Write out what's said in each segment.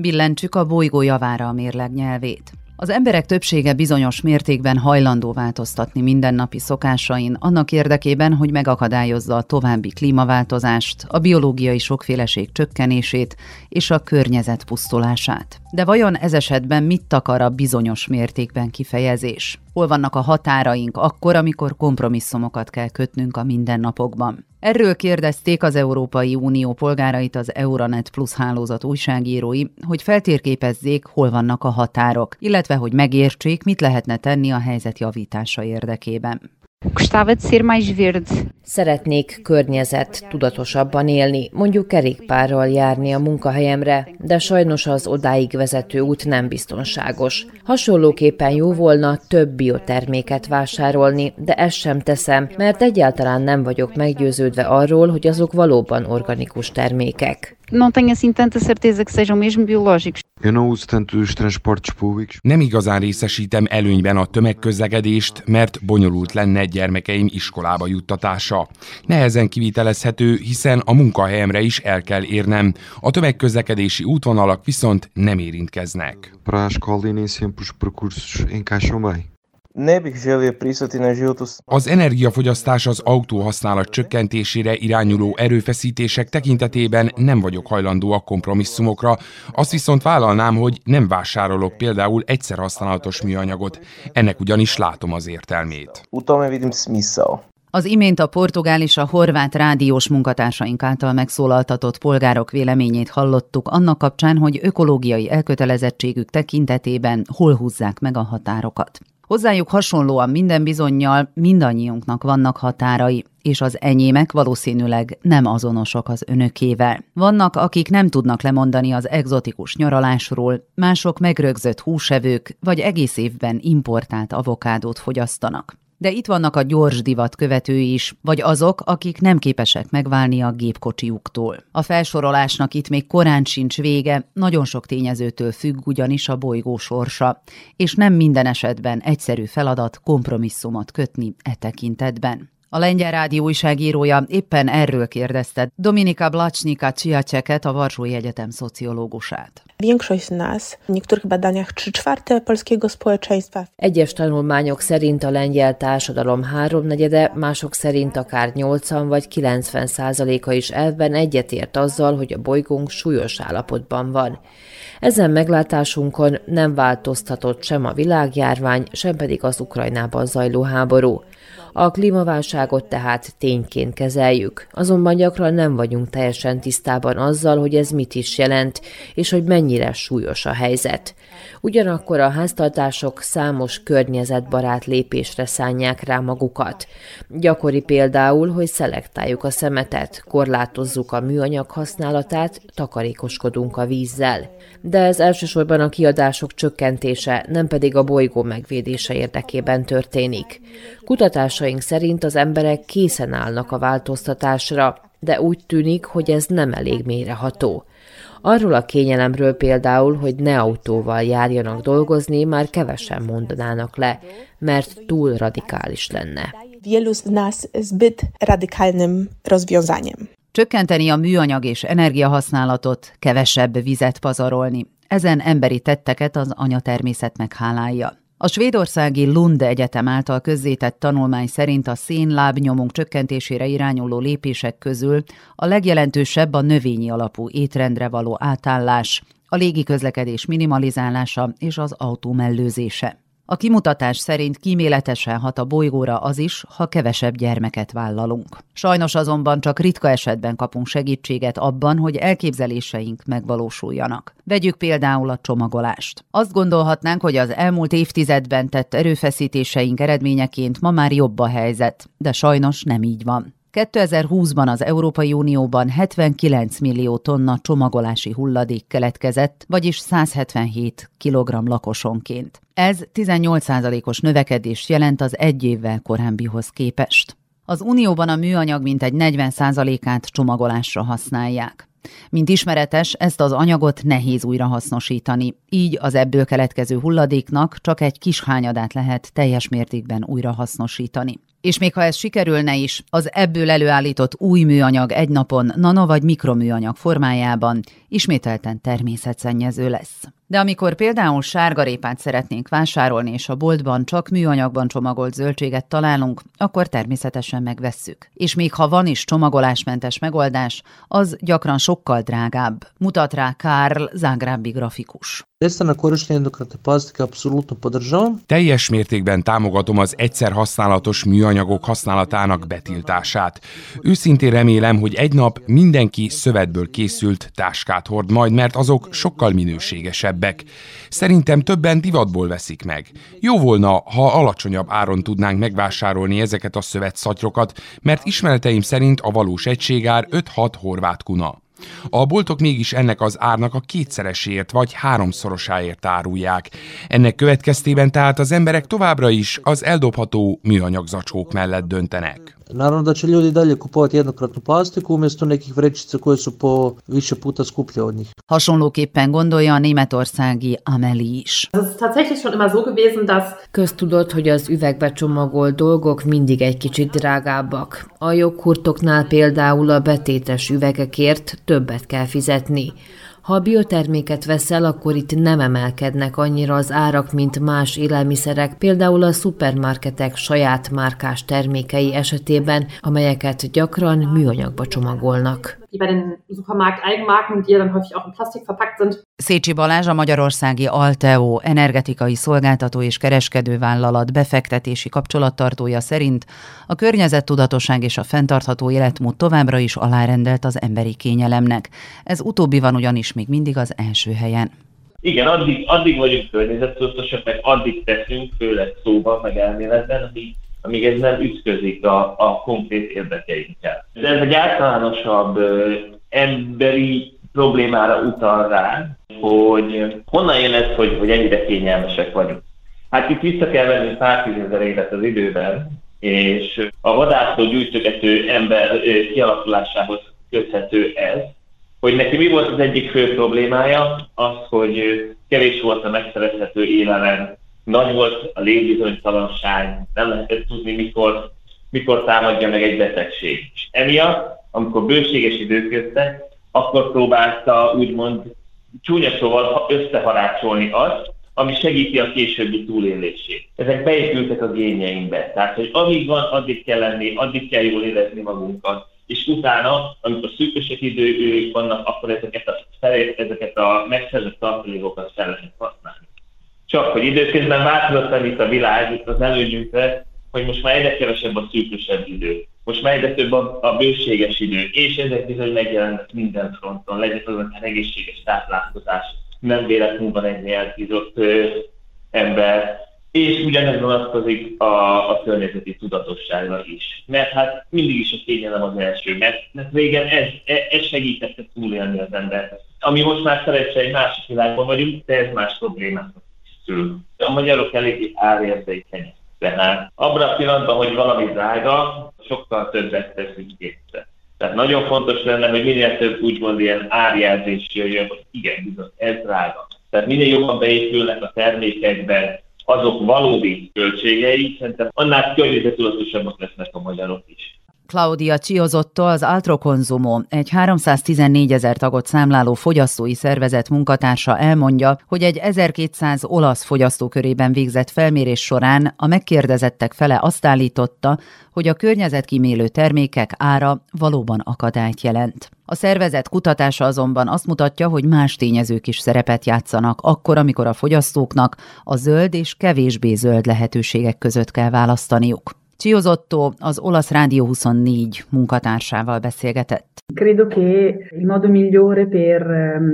Billentsük a bolygó javára a mérleg nyelvét. Az emberek többsége bizonyos mértékben hajlandó változtatni mindennapi szokásain annak érdekében, hogy megakadályozza a további klímaváltozást, a biológiai sokféleség csökkenését és a környezet pusztulását. De vajon ez esetben mit takar a bizonyos mértékben kifejezés? Hol vannak a határaink akkor, amikor kompromisszumokat kell kötnünk a mindennapokban? Erről kérdezték az Európai Unió polgárait az Euronet Plus hálózat újságírói, hogy feltérképezzék, hol vannak a határok, illetve hogy megértsék, mit lehetne tenni a helyzet javítása érdekében. Szeretnék környezet tudatosabban élni, mondjuk kerékpárral járni a munkahelyemre, de sajnos az odáig vezető út nem biztonságos. Hasonlóképpen jó volna több bioterméket vásárolni, de ezt sem teszem, mert egyáltalán nem vagyok meggyőződve arról, hogy azok valóban organikus termékek. Não tenho assim tanta certeza que sejam mesmo biológicos. Eu não uso tanto os transportes públicos. Nem igazán részesítem előnyben a tömegközlekedést, mert bonyolult lenne gyermekeim iskolába juttatása. Nehezen kivitelezhető, hiszen a munkahelyemre is el kell érnem. A tömegközlekedési útvonalak viszont nem érintkeznek. Para a escola nem sempre os percursos encaixam bem. Ne bih želio pristati na životu s- Az energiafogyasztás az autóhasználat csökkentésére irányuló erőfeszítések tekintetében nem vagyok hajlandó a kompromisszumokra, azt viszont vállalnám, hogy nem vásárolok például egyszer használatos műanyagot, ennek ugyanis látom az értelmét. U tome vidim smisao. Az imént a portugál és a horvát rádiós munkatársaink által megszólaltatott polgárok véleményét hallottuk annak kapcsán, hogy ökológiai elkötelezettségük tekintetében hol húzzák meg a határokat. Hozzájuk hasonlóan minden bizonyal mindannyiunknak vannak határai, és az enyémek valószínűleg nem azonosak az önökével. Vannak, akik nem tudnak lemondani az egzotikus nyaralásról, mások megrögzött húsevők, vagy egész évben importált avokádót fogyasztanak. De itt vannak a gyors divat követői is, vagy azok, akik nem képesek megválni a gépkocsiuktól. A felsorolásnak itt még korán sincs vége, nagyon sok tényezőtől függ ugyanis a bolygó sorsa, és nem minden esetben egyszerű feladat kompromisszumot kötni e tekintetben. A lengyel rádió újságírója éppen erről kérdezte Dominika Blacznika Csiacseket, a Varsói Egyetem szociológusát. Większość z nas w niektórych badaniach 3 czwarte polskiego społeczeństwa Egyes tanulmányok szerint a lengyel társadalom háromnegyede, mások szerint akár 80 vagy 90 százaléka is elvben egyetért azzal, hogy a bolygónk súlyos állapotban van. Ezen meglátásunkon nem változtatott sem a világjárvány, sem pedig az Ukrajnában zajló háború. A klímaválságot tehát tényként kezeljük, azonban gyakran nem vagyunk teljesen tisztában azzal, hogy ez mit is jelent, és hogy mennyire súlyos a helyzet. Ugyanakkor a háztartások számos környezetbarát lépésre szánják rá magukat. Gyakori például, hogy szelektáljuk a szemetet, korlátozzuk a műanyag használatát, takarékoskodunk a vízzel. De ez elsősorban a kiadások csökkentése, nem pedig a bolygó megvédése érdekében történik. Kutatásaink szerint az emberek készen állnak a változtatásra, de úgy tűnik, hogy ez nem elég mélyreható. Arról a kényelemről például, hogy ne autóval járjanak dolgozni, már kevesen mondanának le, mert túl radikális lenne. wielu z nas zbyt radykalnym rozwiązaniem. Csökkenteni a műanyag és energiahasználatot, kevesebb vizet pazarolni. Ezen emberi tetteket az anyatermészet meghálálja. A svédországi Lund Egyetem által közzétett tanulmány szerint a szénlábnyomunk csökkentésére irányuló lépések közül a legjelentősebb a növényi alapú étrendre való átállás, a légiközlekedés minimalizálása és az autó mellőzése. A kimutatás szerint kíméletesen hat a bolygóra az is, ha kevesebb gyermeket vállalunk. Sajnos azonban csak ritka esetben kapunk segítséget abban, hogy elképzeléseink megvalósuljanak. Vegyük például a csomagolást. Azt gondolhatnánk, hogy az elmúlt évtizedben tett erőfeszítéseink eredményeként ma már jobb a helyzet, de sajnos nem így van. 2020-ban az Európai Unióban 79 millió tonna csomagolási hulladék keletkezett, vagyis 177 kg lakosonként. Ez 18%-os növekedést jelent az egy évvel korábbihoz képest. Az Unióban a műanyag mintegy 40%-át csomagolásra használják. Mint ismeretes, ezt az anyagot nehéz újrahasznosítani, így az ebből keletkező hulladéknak csak egy kis hányadát lehet teljes mértékben újrahasznosítani. És még ha ez sikerülne is, az ebből előállított új műanyag egy napon nano vagy mikroműanyag formájában ismételten természetszennyező lesz. De amikor például sárgarépát szeretnénk vásárolni, és a boltban csak műanyagban csomagolt zöldséget találunk, akkor természetesen megvesszük. És még ha van is csomagolásmentes megoldás, az gyakran sokkal drágább, mutat rá Karl Zágrábbi grafikus. Teljes mértékben támogatom az egyszer használatos műanyagok használatának betiltását. Őszintén remélem, hogy egy nap mindenki szövetből készült táskát hord majd, mert azok sokkal minőségesebbek. Szerintem többen divatból veszik meg. Jó volna, ha alacsonyabb áron tudnánk megvásárolni ezeket a szövetszatyokat, mert ismereteim szerint a valós egységár 5-6 horvát kuna. A boltok mégis ennek az árnak a kétszereséért vagy háromszorosáért árulják. Ennek következtében tehát az emberek továbbra is az eldobható műanyag zacskók mellett döntenek. Naravno da će ljudi dalje kupovati jednokratnu plastiku umjesto nekih vrećica koje su po više puta skuplje od njih. Hasonlóképpen gondolja a németországi Ameli is. Dass Köztudott, hogy az üvegbe csomagolt dolgok mindig egy kicsit drágábbak. A joghurtoknál például a betétes üvegekért többet kell fizetni. Ha a bioterméket veszel, akkor itt nem emelkednek annyira az árak, mint más élelmiszerek, például a szupermarketek saját márkás termékei esetében, amelyeket gyakran műanyagba csomagolnak. Wie bei den Supermarkt-Eigenmarken, die ja dann häufig auch in Plastik verpackt sind. Szécsi Balázs a magyarországi Alteo energetikai szolgáltató és kereskedővállalat befektetési kapcsolattartója szerint a környezettudatosság és a fenntartható életmód továbbra is alárendelt az emberi kényelemnek. Ez utóbbi van ugyanis még mindig az első helyen. Igen, addig, addig vagyunk környezettudatosak, meg addig teszünk, főleg szóban, meg elméletben, amíg, amíg ez nem ütközik a, a konkrét érdekeinkkel. De ez egy általánosabb emberi problémára utal rá, hogy honnan jön ez, hogy, hogy ennyire kényelmesek vagyunk. Hát itt vissza kell venni pár tízezer évet az időben, és a vadászó gyűjtögető ember kialakulásához köthető ez, hogy neki mi volt az egyik fő problémája, az, hogy kevés volt a megszerezhető élelem, nagy volt a légbizonytalanság, nem lehetett tudni, mikor, mikor támadja meg egy betegség. És emiatt, amikor bőséges idők jöttek, akkor próbálta úgymond csúnya szóval összeharácsolni azt, ami segíti a későbbi túlélését. Ezek beépültek a génjeinkbe. Tehát, hogy amíg van, addig kell lenni, addig kell jól érezni magunkat, és utána, amikor szűkösek idők vannak, akkor ezeket a, ezeket a megszerzett tartalékokat fel lehet használni. Csak hogy időközben változott itt a világ, itt az előnyünkre, hogy most már egyre kevesebb a szűkösebb idő. Most már egyre több a, a bőséges idő, és ezek bizony megjelennek minden fronton, legyen az akár egészséges táplálkozás, nem véletlenül van egy eltízott ember, és ugyanez vonatkozik a, a környezeti tudatosságra is. Mert hát mindig is a kényelem az első, mert, mert régen ez, ez segítette túlélni az ember. Ami most már szerencsére egy másik világban vagyunk, de ez más problémákat szül. A magyarok eléggé árérzékenyek. Tehát abban a pillanatban, hogy valami drága, sokkal többet teszünk érte. Tehát nagyon fontos lenne, hogy minél több úgymond ilyen árjelzés jöjjön, hogy igen, bizony, ez drága. Tehát minél jobban beépülnek a termékekbe azok valódi költségei, szerintem annál környezetudatosabbak lesznek a magyarok is. Claudia Ciozotto, az Altro Consumo, egy 314 ezer tagot számláló fogyasztói szervezet munkatársa elmondja, hogy egy 1200 olasz fogyasztó körében végzett felmérés során a megkérdezettek fele azt állította, hogy a környezetkímélő termékek ára valóban akadályt jelent. A szervezet kutatása azonban azt mutatja, hogy más tényezők is szerepet játszanak, akkor, amikor a fogyasztóknak a zöld és kevésbé zöld lehetőségek között kell választaniuk. Ciozotto az olasz Rádió 24 munkatársával beszélgetett. Credo che il modo migliore per ehm,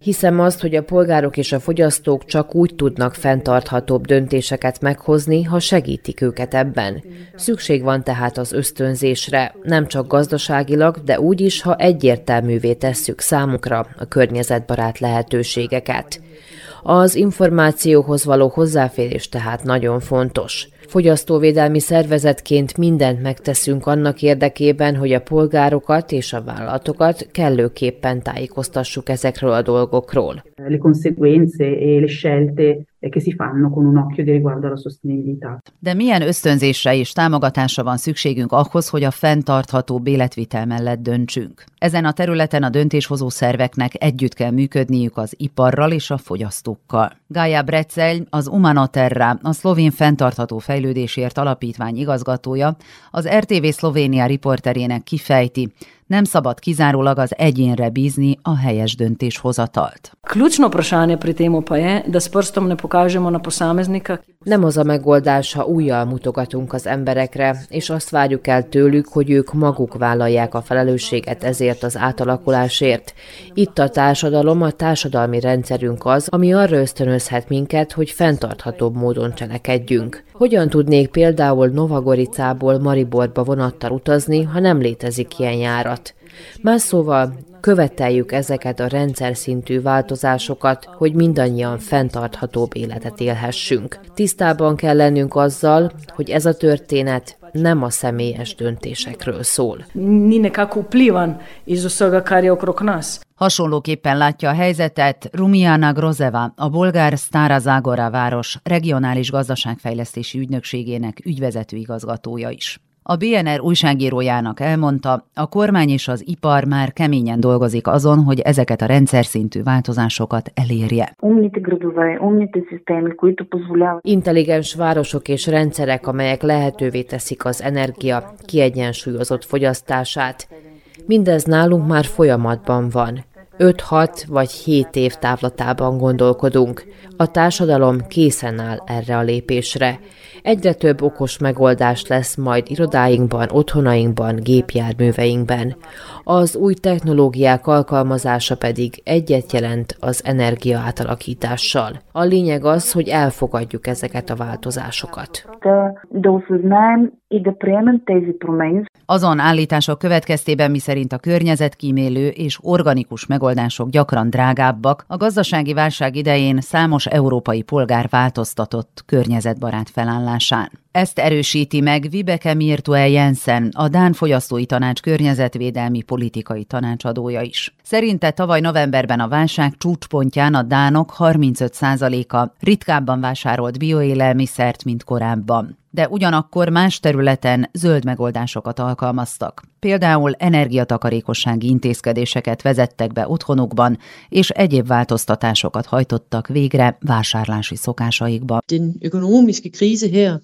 Hiszem azt, hogy a polgárok és a fogyasztók csak úgy tudnak fenntarthatóbb döntéseket meghozni, ha segítik őket ebben. Szükség van tehát az ösztönzésre, nem csak gazdaságilag, de úgy is, ha egyértelművé tesszük számukra a környezetbarát lehetőségeket. Az információhoz való hozzáférés tehát nagyon fontos. Fogyasztóvédelmi szervezetként mindent megteszünk annak érdekében, hogy a polgárokat és a vállalatokat kellőképpen tájékoztassuk ezekről a dolgokról. le conseguenze e le scelte che si fanno con un occhio di riguardo alla sostenibilità. De milyen ösztönzésre és támogatásra van szükségünk ahhoz, hogy a fenntartható életvitel mellett döntsünk? Ezen a területen a döntéshozó szerveknek együtt kell működniük az iparral és a fogyasztókkal. Gaia Brecel, az Umanoterra, a szlovén fenntartható fejlődésért alapítvány igazgatója, az RTV Szlovénia riporterének kifejti, nem szabad kizárólag az egyénre bízni a helyes döntéshozatalt. Ključno vprašanje pri tem pa je, da s prstom ne pokažemo na posameznika. Nem az a megoldás, ha újjal mutogatunk az emberekre, és azt várjuk el tőlük, hogy ők maguk vállalják a felelősséget ezért az átalakulásért. Itt a társadalom, a társadalmi rendszerünk az, ami arra ösztönözhet minket, hogy fenntarthatóbb módon cselekedjünk. Hogyan tudnék például Novagoricából Mariborba vonattal utazni, ha nem létezik ilyen járat? Más szóval követeljük ezeket a rendszer szintű változásokat, hogy mindannyian fenntarthatóbb életet élhessünk. Tisztában kell lennünk azzal, hogy ez a történet nem a személyes döntésekről szól. Hasonlóképpen látja a helyzetet Rumiana Grozeva, a bolgár Stara Zagora város regionális gazdaságfejlesztési ügynökségének ügyvezető igazgatója is. A BNR újságírójának elmondta, a kormány és az ipar már keményen dolgozik azon, hogy ezeket a rendszer szintű változásokat elérje. Intelligens városok és rendszerek, amelyek lehetővé teszik az energia kiegyensúlyozott fogyasztását. Mindez nálunk már folyamatban van. 5-6 vagy 7 év távlatában gondolkodunk. A társadalom készen áll erre a lépésre. Egyre több okos megoldás lesz majd irodáinkban, otthonainkban, gépjárműveinkben. Az új technológiák alkalmazása pedig egyet jelent az energia átalakítással. A lényeg az, hogy elfogadjuk ezeket a változásokat. Azon állítások következtében, miszerint a környezetkímélő és organikus megoldások gyakran drágábbak, a gazdasági válság idején számos európai polgár változtatott környezetbarát felállásán. Ezt erősíti meg Vibeke Mirtuel Jensen, a Dán Fogyasztói Tanács környezetvédelmi politikai tanácsadója is. Szerinte tavaly novemberben a válság csúcspontján a dánok 35%-a ritkábban vásárolt bioélelmiszert, mint korábban de ugyanakkor más területen zöld megoldásokat alkalmaztak. Például energiatakarékossági intézkedéseket vezettek be otthonukban, és egyéb változtatásokat hajtottak végre vásárlási szokásaikba.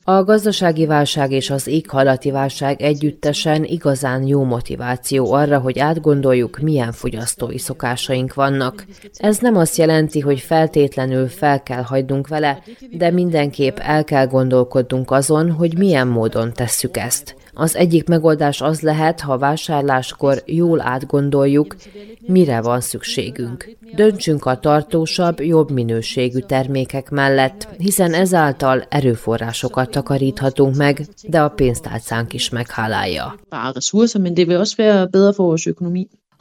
A gazdasági válság és az éghajlati válság együttesen igazán jó motiváció arra, hogy átgondoljuk, milyen fogyasztói szokásaink vannak. Ez nem azt jelenti, hogy feltétlenül fel kell hagynunk vele, de mindenképp el kell gondolkodnunk azon, hogy milyen módon tesszük ezt. Az egyik megoldás az lehet, ha vásárláskor jól átgondoljuk, mire van szükségünk. Döntsünk a tartósabb, jobb minőségű termékek mellett, hiszen ezáltal erőforrásokat takaríthatunk meg, de a pénztárcánk is meghálálja.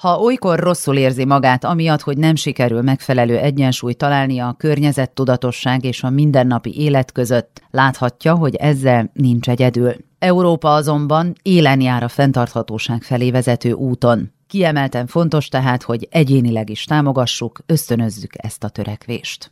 Ha olykor rosszul érzi magát, amiatt, hogy nem sikerül megfelelő egyensúly találni a környezettudatosság és a mindennapi élet között, láthatja, hogy ezzel nincs egyedül. Európa azonban élen jár a fenntarthatóság felé vezető úton. Kiemelten fontos tehát, hogy egyénileg is támogassuk, ösztönözzük ezt a törekvést.